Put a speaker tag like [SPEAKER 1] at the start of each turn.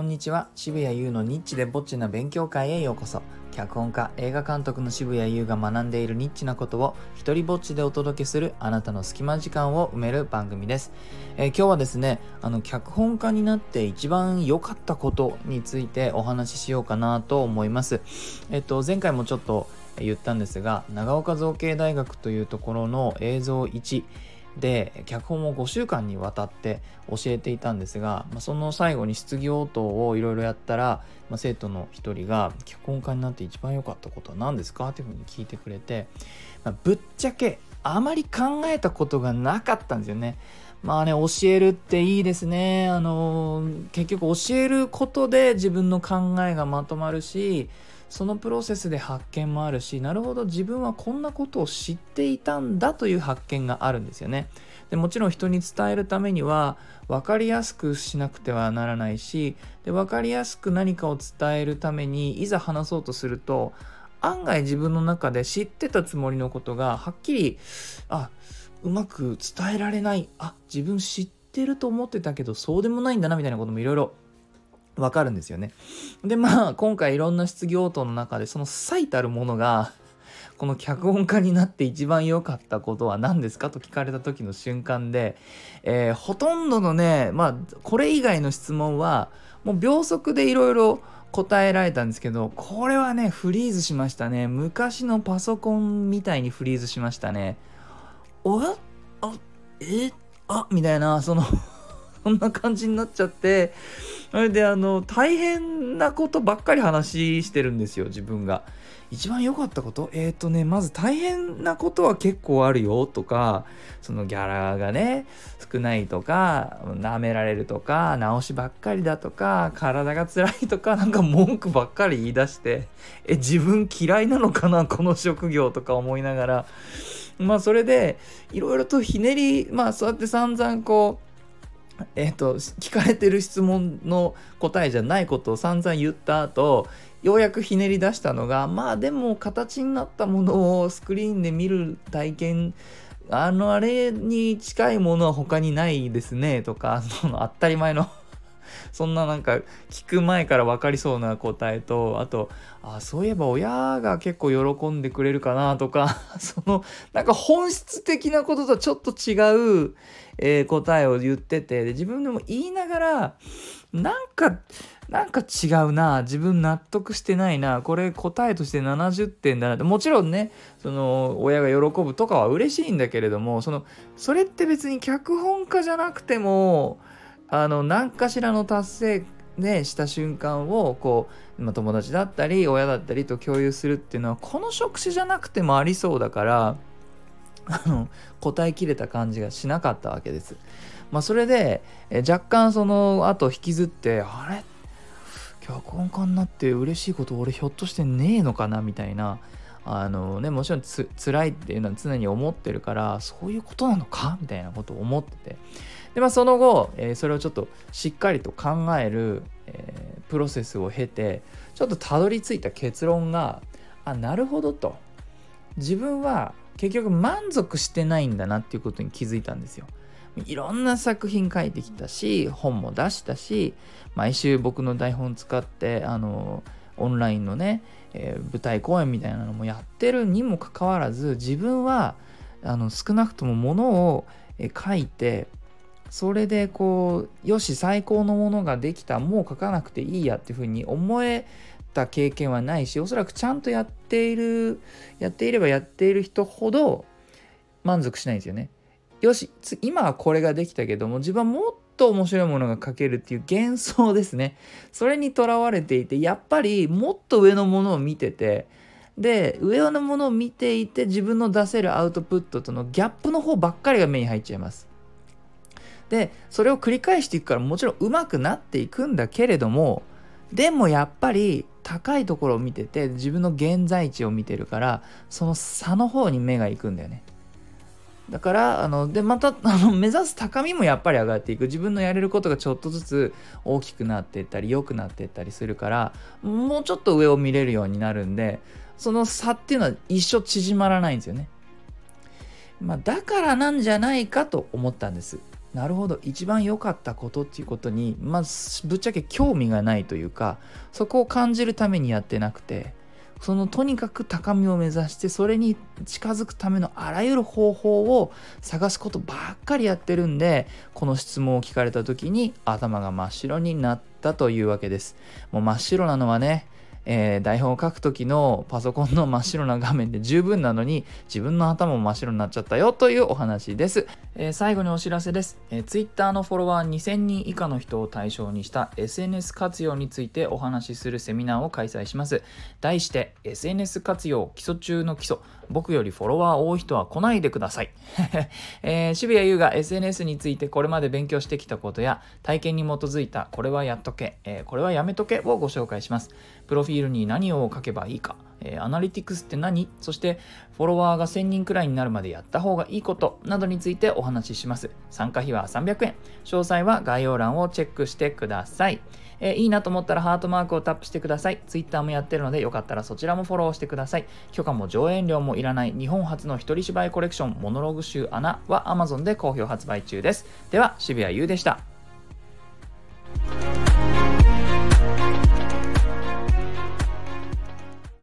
[SPEAKER 1] こんにちは。渋谷優のニッチでぼっちな勉強会へようこそ。脚本家映画監督の渋谷優が学んでいるニッチなことを一人ぼっちでお届けするあなたの隙間時間を埋める番組です、えー、今日はですねあの脚本家になって一番良かったことについてお話ししようかなと思います。えっと前回もちょっと言ったんですが長岡造形大学というところの映像1で脚本を5週間にわたって教えていたんですが、まあ、その最後に質疑応答をいろいろやったら、まあ、生徒の一人が「脚本家になって一番良かったことは何ですか?」っていうふうに聞いてくれて、まあ、ぶっちゃけあまり考えたことがなかったんですよね。まあね教えるっていいですね。あの結局教えることで自分の考えがまとまるしそのプロセスで発見もあるしなるほど自分はこんなことを知っていたんだという発見があるんですよね。でもちろん人に伝えるためには分かりやすくしなくてはならないしで分かりやすく何かを伝えるためにいざ話そうとすると案外自分の中で知ってたつもりのことがはっきりあうまく伝えられないあ自分知ってると思ってたけどそうでもないんだなみたいなこともいろいろわかるんですよね。でまあ今回いろんな質疑応答の中でその最たるものがこの脚本家になって一番良かったことは何ですかと聞かれた時の瞬間で、えー、ほとんどのねまあこれ以外の質問はもう秒速でいろいろ答えられたんですけどこれはねフリーズしましたね。昔のパソコンみたいにフリーズしましたね。おや？あえ？あ？みたいなその そんな感じになっちゃってそれであの大変なことばっかり話してるんですよ自分が。一番良かったこと？えっ、ー、とねまず大変なことは結構あるよとかそのギャラがね少ないとか舐められるとか直しばっかりだとか体が辛いとかなんか文句ばっかり言い出してえ自分嫌いなのかなこの職業とか思いながらまあそれでいろいろとひねりまあそうやって散々こうえっ、と聞かれてる質問の答えじゃないことを散々言った後ようやくひねり出したのがまあでも形になったものをスクリーンで見る体験あのあれに近いものは他にないですねとか その当たり前のそんななんか聞く前から分かりそうな答えとあとあそういえば親が結構喜んでくれるかなとか そのなんか本質的なこととちょっと違う、えー、答えを言っててで自分でも言いながらなんかなんか違うな自分納得してないなこれ答えとして70点だなってもちろんねその親が喜ぶとかは嬉しいんだけれどもそのそれって別に脚本家じゃなくてもあの何かしらの達成ね、した瞬間をこう、まあ、友達だったり親だったりと共有するっていうのはこの職種じゃなくてもありそうだからあの答えきれた感じがしなかったわけです。まあ、それでえ若干その後引きずってあれ？脚本家になって嬉しいこと俺ひょっとしてねえのかなみたいなあのねもちろんつ辛いっていうのは常に思ってるからそういうことなのか？みたいなことを思ってて。でまあその後、えー、それをちょっとしっかりと考える、えー、プロセスを経てちょっとたどり着いた結論があなるほどと自分は結局満足してないんだなっていうことに気づいたんですよ。いろんな作品書いてきたし本も出したし毎週僕の台本使ってあのオンラインのね、えー、舞台公演みたいなのもやってるにもかかわらず自分はあの少なくともものを書いてそれでこうよし最高のものができたもう書かなくていいやっていうふうに思えた経験はないしおそらくちゃんとやっているやっていればやっている人ほど満足しないんですよね。よし今はこれができたけども自分はもっと面白いものが書けるっていう幻想ですね。それにとらわれていてやっぱりもっと上のものを見ててで上のものを見ていて自分の出せるアウトプットとのギャップの方ばっかりが目に入っちゃいます。でそれを繰り返していくからもちろん上手くなっていくんだけれどもでもやっぱり高いところを見てて自分の現在地を見てるからその差の方に目が行くんだよね。だからあのでまた あの目指す高みもやっぱり上がっていく自分のやれることがちょっとずつ大きくなっていったり良くなっていったりするからもうちょっと上を見れるようになるんでその差っていうのは一生縮まらないんですよね。まあ、だからなんじゃないかと思ったんです。なるほど。一番良かったことっていうことにまずぶっちゃけ興味がないというかそこを感じるためにやってなくてそのとにかく高みを目指してそれに近づくためのあらゆる方法を探すことばっかりやってるんでこの質問を聞かれた時に頭が真っ白になったというわけです。もう真っ白なのはねえー、台本を書く時のパソコンの真っ白な画面で十分なのに自分の頭も真っ白になっちゃったよというお話です、えー、最後にお知らせです、えー、Twitter のフォロワー2000人以下の人を対象にした SNS 活用についてお話しするセミナーを開催します。題して SNS 活用基礎中の基礎。僕よりフォロワー多い人は来ないでください、えー、渋谷優が SNS についてこれまで勉強してきたことや体験に基づいたこれはやっとけ、えー、これはやめとけをご紹介します。プロフィールに何を書けばいいかえー、アナリティクスって何？そしてフォロワーが1000人くらいになるまでやった方がいいことなどについてお話しします。参加費は300円。詳細は概要欄をチェックしてください。えー、いいなと思ったらハートマークをタップしてください。Twitter もやってるのでよかったらそちらもフォローしてください。許可も上演料もいらない日本初の一人芝居コレクションモノログ集穴は Amazon で好評発売中です。では渋谷優でした。